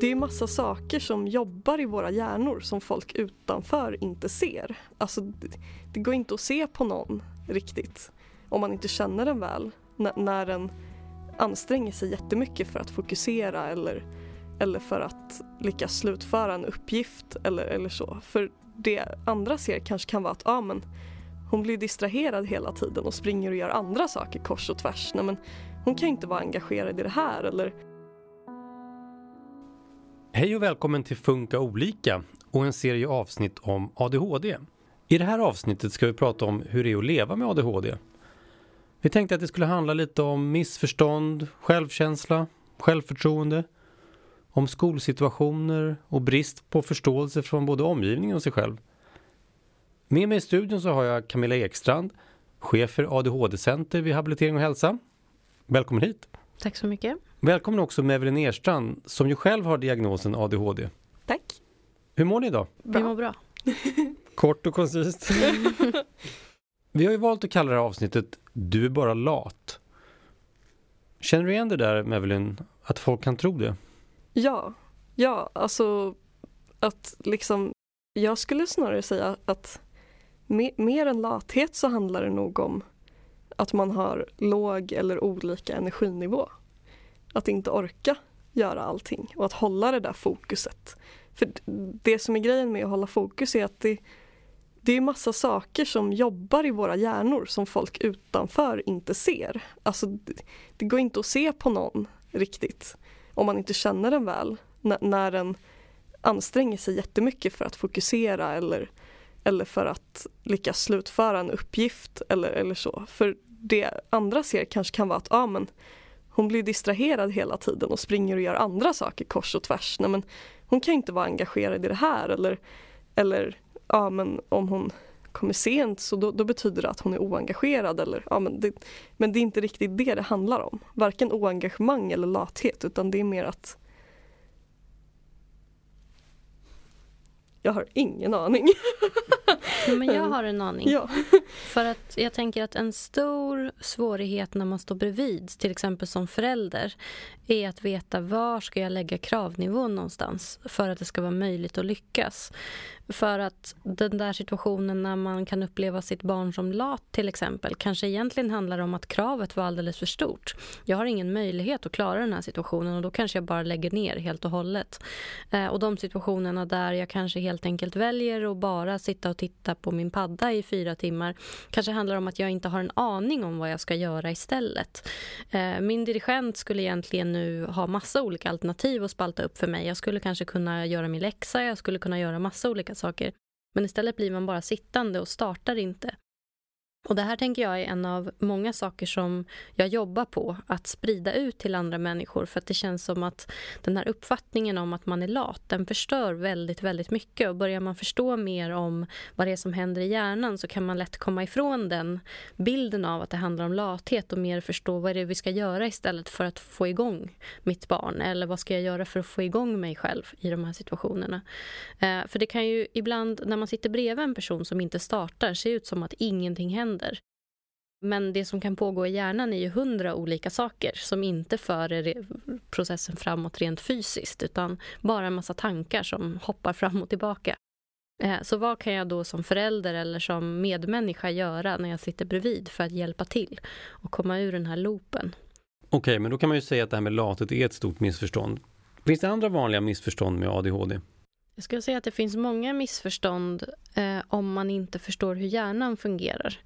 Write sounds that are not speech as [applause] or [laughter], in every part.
det är massa saker som jobbar i våra hjärnor som folk utanför inte ser. Alltså, det går inte att se på någon riktigt om man inte känner den väl när den anstränger sig jättemycket för att fokusera eller, eller för att lyckas slutföra en uppgift eller, eller så. För det andra ser kanske kan vara att ah, men hon blir distraherad hela tiden och springer och gör andra saker kors och tvärs. Nej, men hon kan inte vara engagerad i det här eller Hej och välkommen till Funka olika och en serie avsnitt om ADHD. I det här avsnittet ska vi prata om hur det är att leva med ADHD. Vi tänkte att det skulle handla lite om missförstånd, självkänsla, självförtroende, om skolsituationer och brist på förståelse från både omgivningen och sig själv. Med mig i studion så har jag Camilla Ekstrand, chef för ADHD-center vid Habilitering och hälsa. Välkommen hit! Tack så mycket! Välkommen också Mevelin Erstrand som ju själv har diagnosen ADHD. Tack! Hur mår ni idag? Vi mår bra. [laughs] Kort och koncist. [laughs] Vi har ju valt att kalla det här avsnittet Du är bara lat. Känner du igen det där Mevelin, att folk kan tro det? Ja, ja, alltså att liksom jag skulle snarare säga att me mer än lathet så handlar det nog om att man har låg eller olika energinivå. Att inte orka göra allting och att hålla det där fokuset. För det som är grejen med att hålla fokus är att det, det är massa saker som jobbar i våra hjärnor som folk utanför inte ser. Alltså, det går inte att se på någon riktigt om man inte känner den väl när den anstränger sig jättemycket för att fokusera eller, eller för att lyckas slutföra en uppgift eller, eller så. För det andra ser kanske kan vara att ah, men hon blir distraherad hela tiden och springer och gör andra saker kors och tvärs. Nej, men hon kan inte vara engagerad i det här eller, eller ja, men om hon kommer sent så då, då, betyder det att hon är oengagerad. Eller, ja, men, det, men det är inte riktigt det det handlar om. Varken oengagemang eller lathet utan det är mer att Jag har ingen aning. [laughs] Men jag har en aning. Ja. [laughs] För att jag tänker att en stor svårighet när man står bredvid, till exempel som förälder, är att veta var ska jag lägga kravnivån någonstans för att det ska vara möjligt att lyckas. För att den där situationen när man kan uppleva sitt barn som lat till exempel kanske egentligen handlar om att kravet var alldeles för stort. Jag har ingen möjlighet att klara den här situationen och då kanske jag bara lägger ner helt och hållet. Eh, och de situationerna där jag kanske helt enkelt väljer att bara sitta och titta på min padda i fyra timmar kanske handlar om att jag inte har en aning om vad jag ska göra istället. Eh, min dirigent skulle egentligen nu ha massa olika alternativ att spalta upp för mig. Jag skulle kanske kunna göra min läxa, jag skulle kunna göra massa olika saker. Men istället blir man bara sittande och startar inte. Och Det här tänker jag är en av många saker som jag jobbar på att sprida ut till andra människor. För att det känns som att den här uppfattningen om att man är lat den förstör väldigt, väldigt mycket. Och börjar man förstå mer om vad det är som händer i hjärnan så kan man lätt komma ifrån den bilden av att det handlar om lathet och mer förstå vad det är vi ska göra istället för att få igång mitt barn. Eller vad ska jag göra för att få igång mig själv i de här situationerna. Eh, för det kan ju ibland när man sitter bredvid en person som inte startar se ut som att ingenting händer händer. Men det som kan pågå i hjärnan är ju hundra olika saker som inte för processen framåt rent fysiskt utan bara en massa tankar som hoppar fram och tillbaka. Eh, så vad kan jag då som förälder eller som medmänniska göra när jag sitter bredvid för att hjälpa till och komma ur den här loopen? Okej, okay, men då kan man ju säga att det här med latet är ett stort missförstånd. Finns det andra vanliga missförstånd med ADHD? Jag skulle säga att det finns många missförstånd eh, om man inte förstår hur hjärnan fungerar.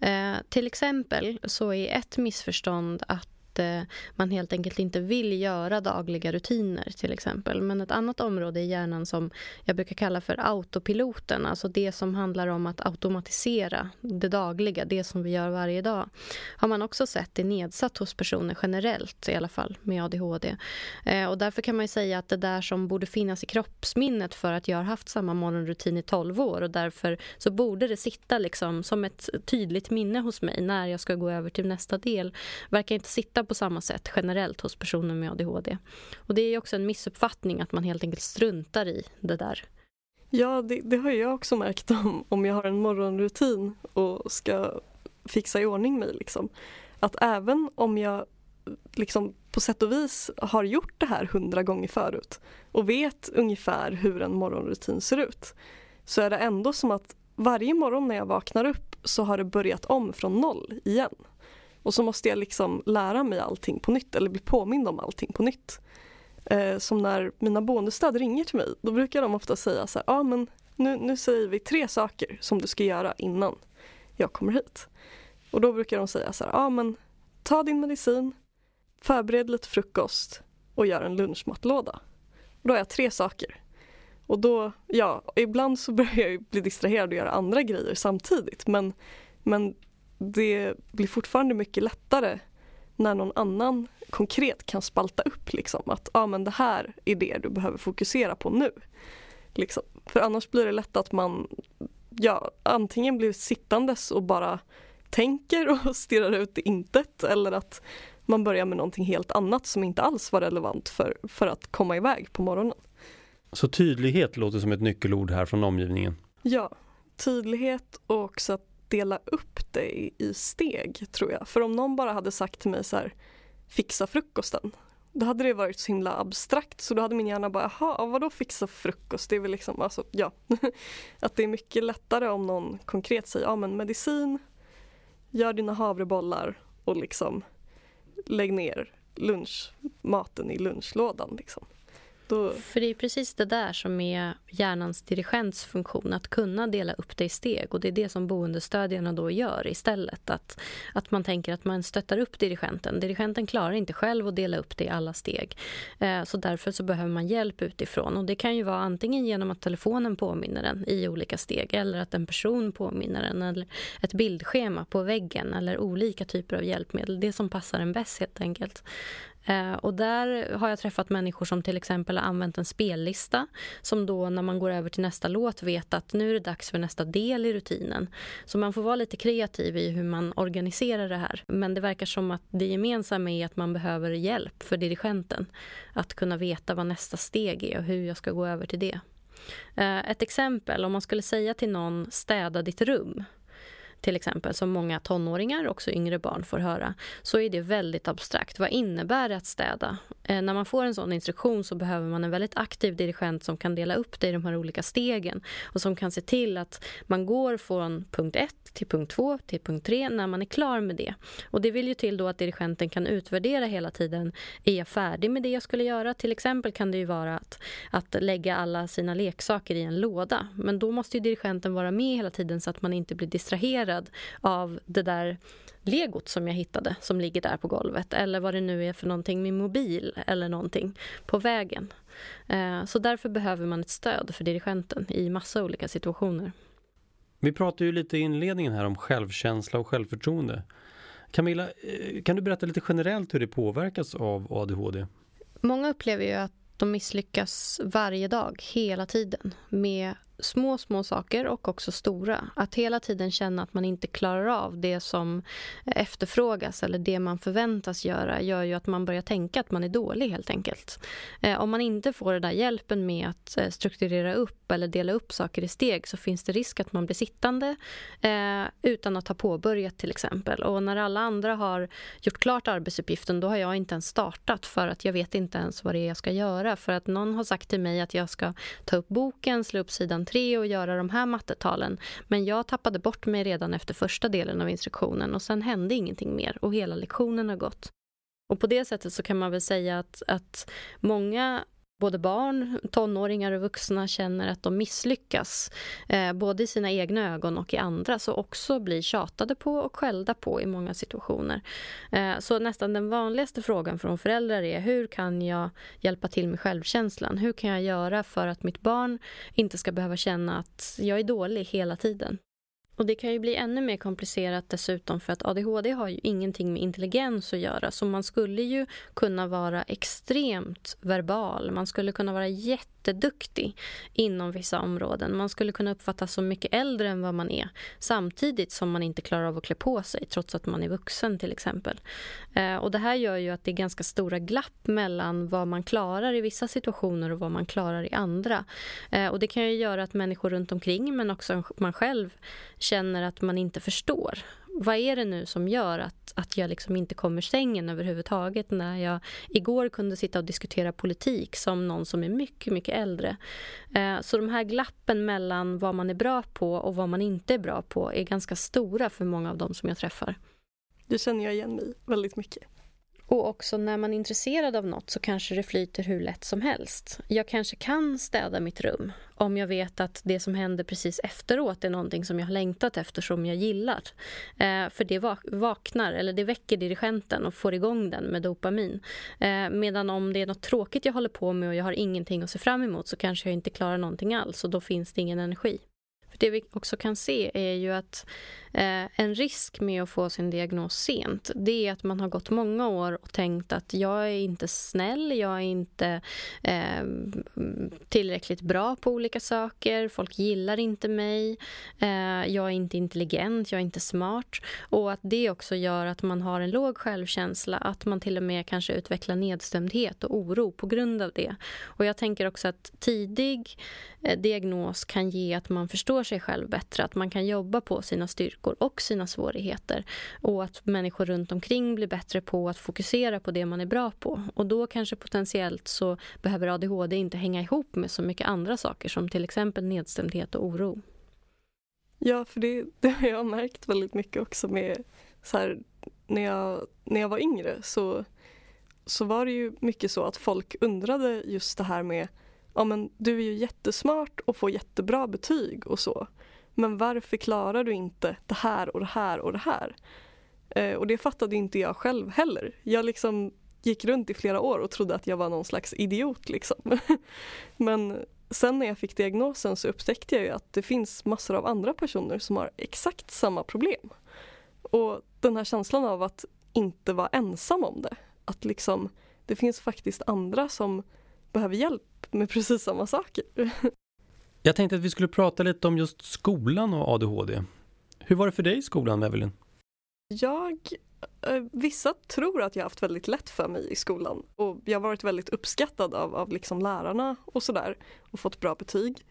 Eh, till exempel så är ett missförstånd att att eh, man helt enkelt inte vill göra dagliga rutiner till exempel. Men ett annat område i hjärnan som jag brukar kalla för autopiloten, alltså det som handlar om att automatisera det dagliga, det som vi gör varje dag, har man också sett är nedsatt hos personer generellt i alla fall med ADHD. Eh, och därför kan man säga att det där som borde finnas i kroppsminnet för att jag har haft samma morgonrutin i 12 år och därför så borde det sitta liksom som ett tydligt minne hos mig när jag ska gå över till nästa del, verkar inte sitta på samma sätt generellt hos personer med ADHD. Och det är också en missuppfattning att man helt enkelt struntar i det där. Ja, det, det har jag också märkt om, om jag har en morgonrutin och ska fixa i ordning mig. Liksom. Att även om jag liksom på sätt och vis har gjort det här hundra gånger förut och vet ungefär hur en morgonrutin ser ut så är det ändå som att varje morgon när jag vaknar upp så har det börjat om från noll igen. Och så måste jag liksom lära mig allting på nytt eller bli påmind om allting på nytt. Eh, som när mina boendestöd ringer till mig, då brukar de ofta säga så här, ja ah, men nu, nu säger vi tre saker som du ska göra innan jag kommer hit. Och då brukar de säga så här, ja ah, men ta din medicin, förbered lite frukost och gör en lunchmatlåda. Och då har jag tre saker. Och då, ja, ibland så [laughs] börjar jag bli distraherad och göra andra grejer samtidigt men, men det blir fortfarande mycket lättare när någon annan konkret kan spalta upp liksom att ja ah, men det här är det du behöver fokusera på nu. Liksom. För annars blir det lätt att man ja, antingen blir sittandes och bara tänker [laughs] och stirrar ut i intet eller att man börjar med någonting helt annat som inte alls var relevant för, för att komma iväg på morgonen. Så tydlighet låter som ett nyckelord här från omgivningen? Ja, tydlighet och också att dela upp det i steg tror jag. För om någon bara hade sagt till mig så här, fixa frukosten. Då hade det varit så himla abstrakt så då hade min hjärna bara, jaha, vadå fixa frukost? Det är väl liksom, alltså ja. [laughs] att det är mycket lättare om någon konkret säger, ja men medicin, gör dina havrebollar och liksom lägg ner lunchmaten i lunchlådan liksom. Då... För det är precis det där som är hjärnans dirigents funktion, att kunna dela upp det i steg. Och det är det som boendestödjarna då gör istället. Att, att man tänker att man stöttar upp dirigenten. Dirigenten klarar inte själv att dela upp det i alla steg. Eh, så därför så behöver man hjälp utifrån. Och det kan ju vara antingen genom att telefonen påminner den i olika steg eller att en person påminner den eller ett bildschema på väggen eller olika typer av hjälpmedel. Det som passar en bäst helt enkelt. Eh, och där har jag träffat människor som till exempel har använt en spellista som då när man går över till nästa låt vet att nu är det dags för nästa del i rutinen. Så man får vara lite kreativ i hur man organiserar det här. Men det verkar som att det gemensamma är att man behöver hjälp för dirigenten att kunna veta vad nästa steg är och hur jag ska gå över till det. Eh, ett exempel, om man skulle säga till någon städa ditt rum till exempel, som många tonåringar, också yngre barn, får höra, så är det väldigt abstrakt. Vad innebär det att städa? Eh, när man får en sån instruktion så behöver man en väldigt aktiv dirigent som kan dela upp det i de här olika stegen och som kan se till att man går från punkt 1 till punkt 2 till punkt 3 när man är klar med det. Och det vill ju till då att dirigenten kan utvärdera hela tiden. Är jag färdig med det jag skulle göra? Till exempel kan det ju vara att, att lägga alla sina leksaker i en låda. Men då måste ju dirigenten vara med hela tiden så att man inte blir distraherad av det där legot som jag hittade som ligger där på golvet eller vad det nu är för någonting, min mobil eller någonting på vägen. Eh, så därför behöver man ett stöd för dirigenten i massa olika situationer. Vi pratade ju lite i inledningen här om självkänsla och självförtroende. Camilla, eh, kan du berätta lite generellt hur det påverkas av ADHD? Många upplever ju att de misslyckas varje dag, hela tiden med små, små saker och också stora. Att hela tiden känna att man inte klarar av det som efterfrågas eller det man förväntas göra gör ju att man börjar tänka att man är dålig helt enkelt. Eh, om man inte får den där hjälpen med att eh, strukturera upp eller dela upp saker i steg så finns det risk att man blir sittande eh, utan att ha påbörjat till exempel. Och när alla andra har gjort klart arbetsuppgiften då har jag inte ens startat för att jag vet inte ens vad det är jag ska göra. För att någon har sagt till mig att jag ska ta upp boken, slå upp sidan tre och göra de här mattetalen. Men jag tappade bort mig redan efter första delen av instruktionen och sen hände ingenting mer och hela lektionen har gått. Och på det sättet så kan man väl säga att, att många både barn, tonåringar och vuxna känner att de misslyckas eh, både i sina egna ögon och i andras och också blir tjatade på och skällda på i många situationer. Eh, så nästan den vanligaste frågan från föräldrar är hur kan jag hjälpa till med självkänslan? Hur kan jag göra för att mitt barn inte ska behöva känna att jag är dålig hela tiden? Och det kan ju bli ännu mer komplicerat dessutom för att ADHD har ju ingenting med intelligens att göra. Så man skulle ju kunna vara extremt verbal. Man skulle kunna vara jätte jätteduktig inom vissa områden. Man skulle kunna uppfattas som mycket äldre än vad man är samtidigt som man inte klarar av att klä på sig trots att man är vuxen till exempel. Eh, och det här gör ju att det är ganska stora glapp mellan vad man klarar i vissa situationer och vad man klarar i andra. Eh, och det kan ju göra att människor runt omkring men också man själv känner att man inte förstår vad är det nu som gör att, att jag liksom inte kommer sängen överhuvudtaget när jag igår kunde sitta och diskutera politik som någon som är mycket, mycket äldre. Eh, så de här glappen mellan vad man är bra på och vad man inte är bra på är ganska stora för många av dem som jag träffar. Det känner jag igen mig väldigt mycket. Och också när man är intresserad av något så kanske det flyter hur lätt som helst. Jag kanske kan städa mitt rum om jag vet att det som händer precis efteråt är någonting som jag har längtat efter, som jag gillar. Eh, för det vaknar, eller det väcker dirigenten och får igång den med dopamin. Eh, medan om det är något tråkigt jag håller på med och jag har ingenting att se fram emot så kanske jag inte klarar någonting alls och då finns det ingen energi. För Det vi också kan se är ju att eh, en risk med att få sin diagnos sent det är att man har gått många år och tänkt att jag är inte snäll, jag är inte eh, tillräckligt bra på olika saker, folk gillar inte mig, eh, jag är inte intelligent, jag är inte smart. Och att det också gör att man har en låg självkänsla, att man till och med kanske utvecklar nedstämdhet och oro på grund av det. Och jag tänker också att tidig eh, diagnos kan ge att man förstår sig själv bättre, att man kan jobba på sina styrkor och sina svårigheter och att människor runt omkring blir bättre på att fokusera på det man är bra på. Och då kanske potentiellt så behöver ADHD inte hänga ihop med så mycket andra saker som till exempel nedstämdhet och oro. Ja, för det, det har jag märkt väldigt mycket också med så här, när jag, när jag var yngre så, så var det ju mycket så att folk undrade just det här med ja men du är ju jättesmart och får jättebra betyg och så. Men varför klarar du inte det här och det här och det här? Eh, och det fattade inte jag själv heller. Jag liksom gick runt i flera år och trodde att jag var någon slags idiot liksom. [laughs] Men sen när jag fick diagnosen så upptäckte jag ju att det finns massor av andra personer som har exakt samma problem. Och den här känslan av att inte vara ensam om det. Att liksom, det finns faktiskt andra som behöver hjälp med precis samma saker. Jag tänkte att vi skulle prata lite om just skolan och ADHD. Hur var det för dig i skolan, Evelyn? Jag, eh, vissa tror att jag haft väldigt lätt för mig i skolan och jag har varit väldigt uppskattad av, av liksom lärarna och sådär och fått bra betyg.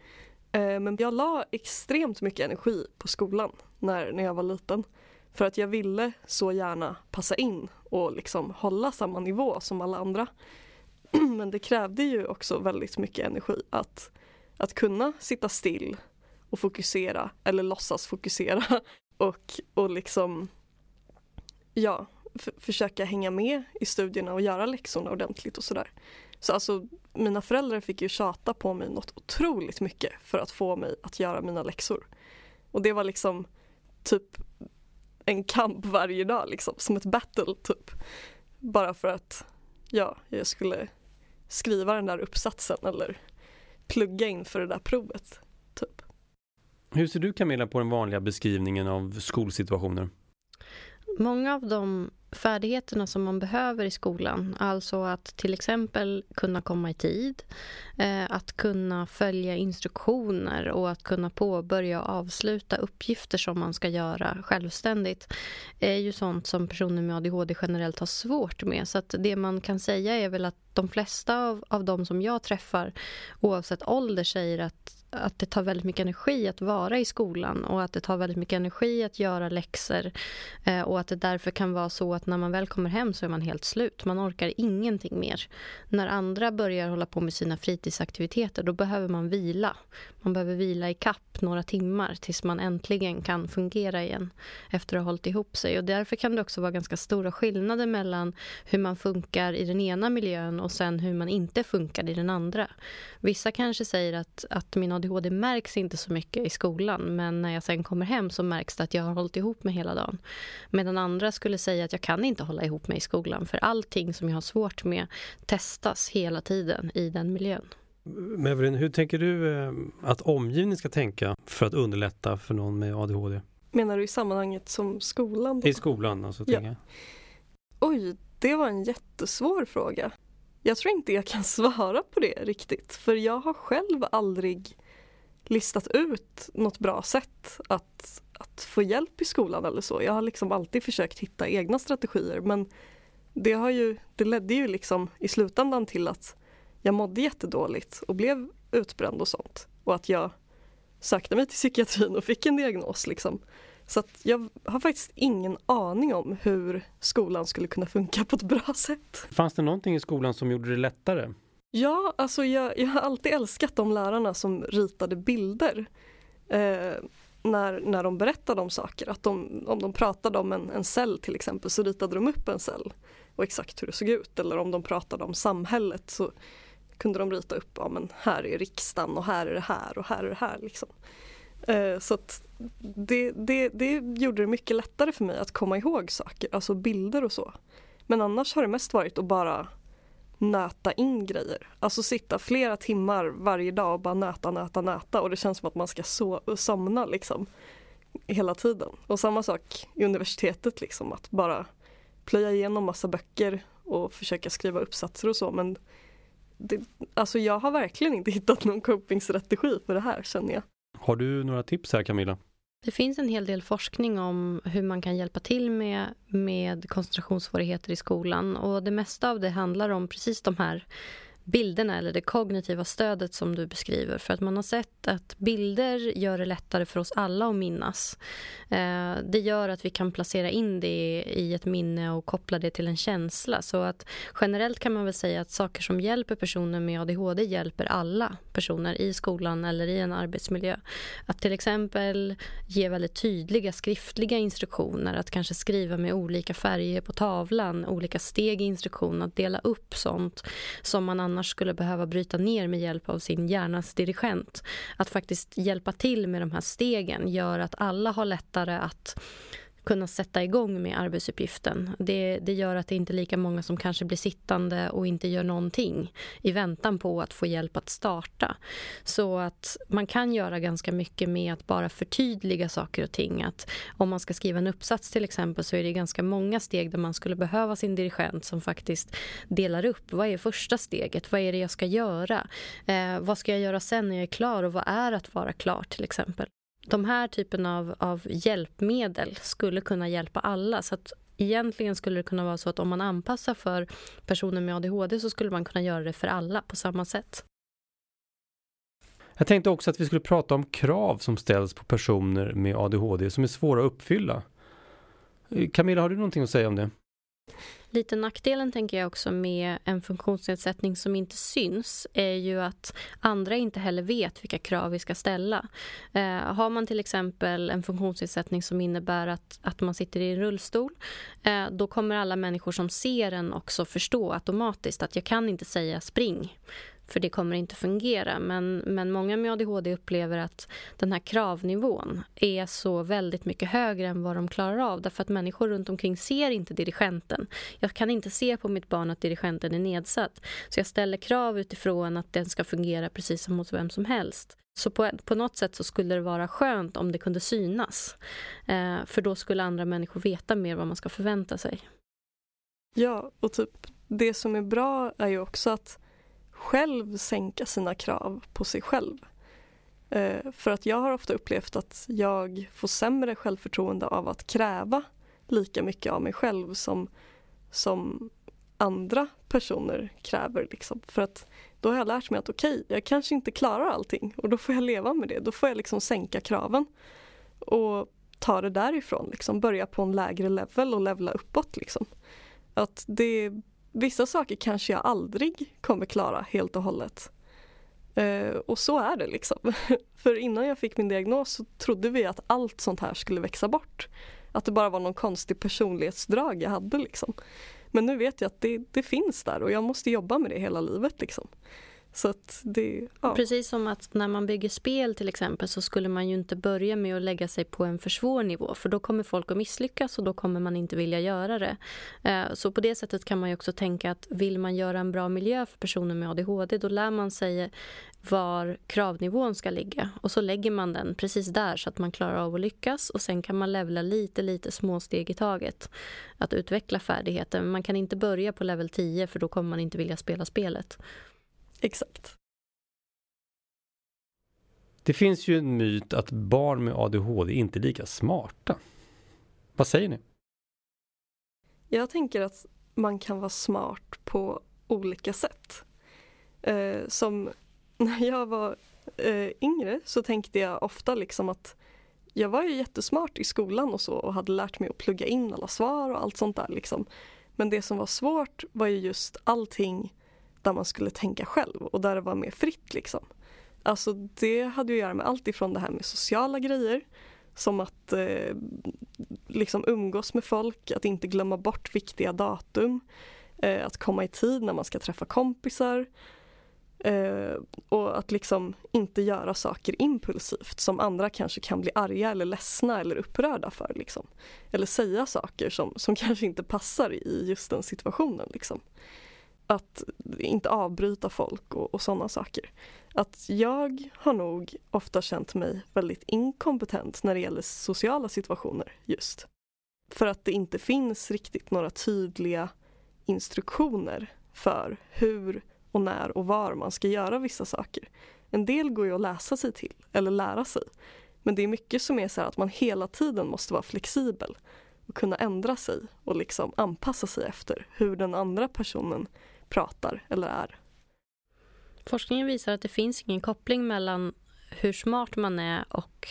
Eh, men jag la extremt mycket energi på skolan när, när jag var liten. För att jag ville så gärna passa in och liksom hålla samma nivå som alla andra. [clears throat] Men det krävde ju också väldigt mycket energi att, att kunna sitta still och fokusera eller låtsas fokusera [laughs] och, och liksom ja, försöka hänga med i studierna och göra läxorna ordentligt och sådär. Så alltså mina föräldrar fick ju tjata på mig något otroligt mycket för att få mig att göra mina läxor. Och det var liksom typ en kamp varje dag liksom, som ett battle typ. Bara för att ja, jag skulle skriva den där uppsatsen eller plugga in för det där provet. Typ. Hur ser du Camilla på den vanliga beskrivningen av skolsituationer? Många av de färdigheterna som man behöver i skolan, alltså att till exempel kunna komma i tid, eh, att kunna följa instruktioner och att kunna påbörja och avsluta uppgifter som man ska göra självständigt, är ju sånt som personer med ADHD generellt har svårt med. Så att det man kan säga är väl att de flesta av, av de som jag träffar, oavsett ålder, säger att att det tar väldigt mycket energi att vara i skolan och att det tar väldigt mycket energi att göra läxor eh, och att det därför kan vara så att när man väl kommer hem så är man helt slut. Man orkar ingenting mer. När andra börjar hålla på med sina fritidsaktiviteter då behöver man vila. Man behöver vila i kapp några timmar tills man äntligen kan fungera igen efter att ha hållit ihop sig. Och därför kan det också vara ganska stora skillnader mellan hur man funkar i den ena miljön och sen hur man inte funkar i den andra. Vissa kanske säger att, att min ADHD märks inte så mycket i skolan men när jag sen kommer hem så märks det att jag har hållit ihop mig hela dagen. Medan andra skulle säga att jag kan inte hålla ihop mig i skolan för allting som jag har svårt med testas hela tiden i den miljön. Evelyn, hur tänker du eh, att omgivningen ska tänka för att underlätta för någon med ADHD? Menar du i sammanhanget som skolan? Då? I skolan alltså? Ja. Oj, det var en jättesvår fråga. Jag tror inte jag kan [laughs] svara på det riktigt för jag har själv aldrig listat ut något bra sätt att, att få hjälp i skolan eller så. Jag har liksom alltid försökt hitta egna strategier men det, har ju, det ledde ju liksom i slutändan till att jag mådde jättedåligt och blev utbränd och sånt. Och att jag sökte mig till psykiatrin och fick en diagnos. Liksom. Så att jag har faktiskt ingen aning om hur skolan skulle kunna funka på ett bra sätt. Fanns det någonting i skolan som gjorde det lättare? Ja, alltså jag, jag har alltid älskat de lärarna som ritade bilder. Eh, när, när de berättade om saker. Att de, om de pratade om en, en cell till exempel så ritade de upp en cell och exakt hur det såg ut. Eller om de pratade om samhället så kunde de rita upp, ja men här är riksdagen och här är det här och här är det här. Liksom. Eh, så att det, det, det gjorde det mycket lättare för mig att komma ihåg saker, alltså bilder och så. Men annars har det mest varit att bara nöta in grejer. Alltså sitta flera timmar varje dag och bara nöta, nöta, nöta och det känns som att man ska so somna liksom hela tiden. Och samma sak i universitetet liksom att bara plöja igenom massa böcker och försöka skriva uppsatser och så men det, alltså jag har verkligen inte [laughs] hittat någon copingstrategi för det här känner jag. Har du några tips här Camilla? Det finns en hel del forskning om hur man kan hjälpa till med, med koncentrationssvårigheter i skolan. Och det mesta av det handlar om precis de här bilderna eller det kognitiva stödet som du beskriver. För att man har sett att bilder gör det lättare för oss alla att minnas. Eh, det gör att vi kan placera in det i ett minne och koppla det till en känsla. Så att generellt kan man väl säga att saker som hjälper personer med ADHD hjälper alla personer i skolan eller i en arbetsmiljö. Att till exempel ge väldigt tydliga skriftliga instruktioner, att kanske skriva med olika färger på tavlan, olika steg i instruktion, att dela upp sånt som man annars skulle behöva bryta ner med hjälp av sin hjärnas dirigent. Att faktiskt hjälpa till med de här stegen gör att alla har lättare att kunna sätta igång med arbetsuppgiften. Det, det gör att det inte är lika många som kanske blir sittande och inte gör någonting i väntan på att få hjälp att starta. Så att man kan göra ganska mycket med att bara förtydliga saker och ting. Att om man ska skriva en uppsats till exempel så är det ganska många steg där man skulle behöva sin dirigent som faktiskt delar upp. Vad är första steget? Vad är det jag ska göra? Eh, vad ska jag göra sen när jag är klar och vad är att vara klar till exempel? De här typen av, av hjälpmedel skulle kunna hjälpa alla. Så att egentligen skulle det kunna vara så att om man anpassar för personer med ADHD så skulle man kunna göra det för alla på samma sätt. Jag tänkte också att vi skulle prata om krav som ställs på personer med ADHD som är svåra att uppfylla. Camilla, har du någonting att säga om det? Lite nackdelen tänker jag också med en funktionsnedsättning som inte syns är ju att andra inte heller vet vilka krav vi ska ställa. Eh, har man till exempel en funktionsnedsättning som innebär att, att man sitter i en rullstol eh, då kommer alla människor som ser en också förstå automatiskt att jag kan inte säga spring för det kommer inte fungera. Men, men många med ADHD upplever att den här kravnivån är så väldigt mycket högre än vad de klarar av. Därför att människor runt omkring ser inte dirigenten. Jag kan inte se på mitt barn att dirigenten är nedsatt. Så jag ställer krav utifrån att den ska fungera precis som hos vem som helst. Så på, på något sätt så skulle det vara skönt om det kunde synas. Eh, för då skulle andra människor veta mer vad man ska förvänta sig. Ja, och typ det som är bra är ju också att själv sänka sina krav på sig själv. Eh, för att jag har ofta upplevt att jag får sämre självförtroende av att kräva lika mycket av mig själv som, som andra personer kräver. Liksom. För att då har jag lärt mig att okej, okay, jag kanske inte klarar allting och då får jag leva med det. Då får jag liksom sänka kraven och ta det därifrån. Liksom. Börja på en lägre level och levla uppåt. Liksom. Att det Vissa saker kanske jag aldrig kommer klara helt och hållet. Eh, och så är det liksom. [laughs] För innan jag fick min diagnos så trodde vi att allt sånt här skulle växa bort. Att det bara var någon konstig personlighetsdrag jag hade liksom. Men nu vet jag att det, det finns där och jag måste jobba med det hela livet liksom. Så det, ja. Precis som att när man bygger spel till exempel så skulle man ju inte börja med att lägga sig på en för svår nivå för då kommer folk att misslyckas och då kommer man inte vilja göra det. Eh, så på det sättet kan man ju också tänka att vill man göra en bra miljö för personer med ADHD då lär man sig var kravnivån ska ligga och så lägger man den precis där så att man klarar av att lyckas och sen kan man levla lite, lite små steg i taget att utveckla färdigheter. Men man kan inte börja på level 10 för då kommer man inte vilja spela spelet. Exakt. Det finns ju en myt att barn med ADHD inte är lika smarta. Vad säger ni? Jag tänker att man kan vara smart på olika sätt. Eh, som [laughs] när jag var eh, yngre så tänkte jag ofta liksom att jag var ju jättesmart i skolan och så och hade lärt mig att plugga in alla svar och allt sånt där liksom. Men det som var svårt var ju just allting där man skulle tänka själv och där det var mer fritt liksom. Alltså det hade ju att göra med allt ifrån det här med sociala grejer som att eh, liksom umgås med folk, att inte glömma bort viktiga datum, eh, att komma i tid när man ska träffa kompisar eh, och att liksom inte göra saker impulsivt som andra kanske kan bli arga eller ledsna eller upprörda för. Liksom. Eller säga saker som, som kanske inte passar i just den situationen. Liksom. Att inte avbryta folk och, och sådana saker att jag har nog ofta känt mig väldigt inkompetent när det gäller sociala situationer just. För att det inte finns riktigt några tydliga instruktioner för hur och när och var man ska göra vissa saker. En del går ju att läsa sig till eller lära sig. Men det är mycket som är så att man hela tiden måste vara flexibel och kunna ändra sig och liksom anpassa sig efter hur den andra personen pratar eller är. Forskningen visar att det finns ingen koppling mellan hur smart man är och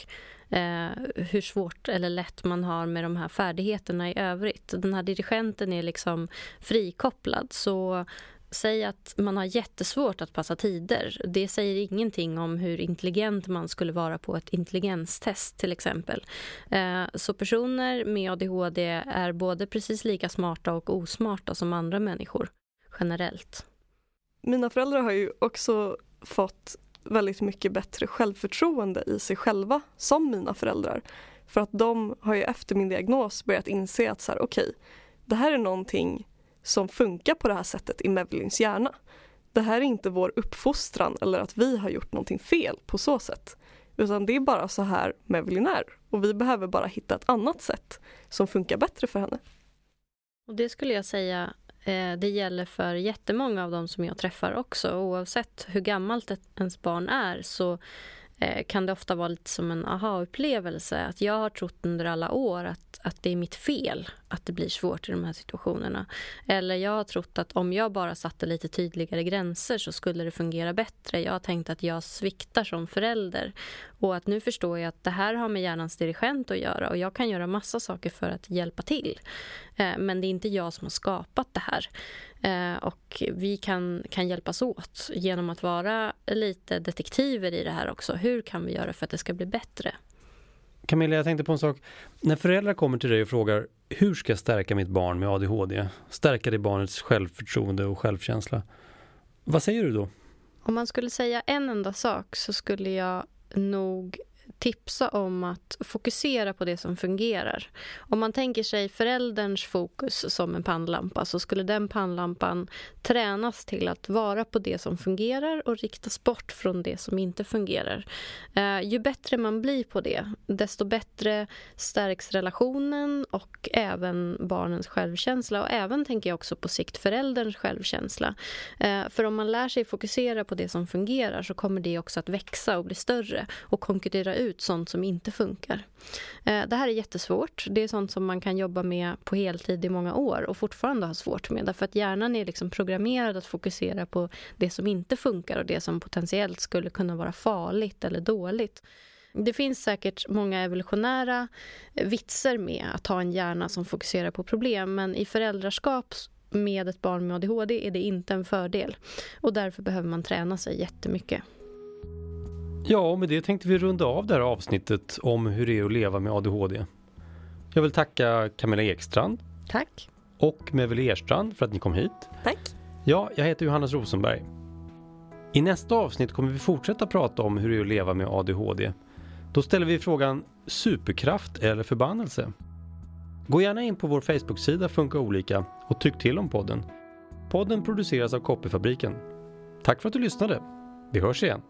eh, hur svårt eller lätt man har med de här färdigheterna i övrigt. Den här dirigenten är liksom frikopplad. Så säg att man har jättesvårt att passa tider. Det säger ingenting om hur intelligent man skulle vara på ett intelligenstest till exempel. Eh, så personer med ADHD är både precis lika smarta och osmarta som andra människor generellt mina föräldrar har ju också fått väldigt mycket bättre självförtroende i sig själva som mina föräldrar. För att de har ju efter min diagnos börjat inse att så här, okej, okay, det här är någonting som funkar på det här sättet i Mevlins hjärna. Det här är inte vår uppfostran eller att vi har gjort någonting fel på så sätt. Utan det är bara så här Mevlin är och vi behöver bara hitta ett annat sätt som funkar bättre för henne. Och Det skulle jag säga Eh, det gäller för jättemånga av dem som jag träffar också. Oavsett hur gammalt ens barn är så Eh, kan det ofta vara lite som en aha-upplevelse. Att jag har trott under alla år att, att det är mitt fel att det blir svårt i de här situationerna. Eller jag har trott att om jag bara satte lite tydligare gränser så skulle det fungera bättre. Jag har tänkt att jag sviktar som förälder. Och att nu förstår jag att det här har med hjärnans dirigent att göra och jag kan göra massa saker för att hjälpa till. Eh, men det är inte jag som har skapat det här. Eh, och vi kan, kan hjälpas åt genom att vara lite detektiver i det här också. Hur kan vi göra för att det ska bli bättre? Camilla, jag tänkte på en sak. När föräldrar kommer till dig och frågar hur ska jag stärka mitt barn med ADHD? Stärka det barnets självförtroende och självkänsla. Vad säger du då? Om man skulle säga en enda sak så skulle jag nog tipsa om att fokusera på det som fungerar. Om man tänker sig förälderns fokus som en pannlampa så skulle den pannlampan tränas till att vara på det som fungerar och riktas bort från det som inte fungerar. Eh, ju bättre man blir på det, desto bättre stärks relationen och även barnens självkänsla och även, tänker jag också på sikt, förälderns självkänsla. Eh, för om man lär sig fokusera på det som fungerar så kommer det också att växa och bli större och konkurrera ut sånt som inte funkar. Eh, det här är jättesvårt. Det är sånt som man kan jobba med på heltid i många år och fortfarande ha svårt med. Därför att hjärnan är liksom programmerad att fokusera på det som inte funkar och det som potentiellt skulle kunna vara farligt eller dåligt. Det finns säkert många evolutionära eh, vitser med att ha en hjärna som fokuserar på problem men i föräldraskap med ett barn med ADHD är det inte en fördel. Och därför behöver man träna sig jättemycket. Ja, och med det tänkte vi runda av det här avsnittet om hur det är att leva med ADHD. Jag vill tacka Camilla Ekstrand. Tack. Och Mevel Erstrand för att ni kom hit. Tack. Ja, jag heter Johannes Rosenberg. I nästa avsnitt kommer vi fortsätta prata om hur det är att leva med ADHD. Då ställer vi frågan superkraft eller förbannelse? Gå gärna in på vår Facebook-sida Funka olika och tyck till om podden. Podden produceras av Copyfabriken. Tack för att du lyssnade. Vi hörs igen.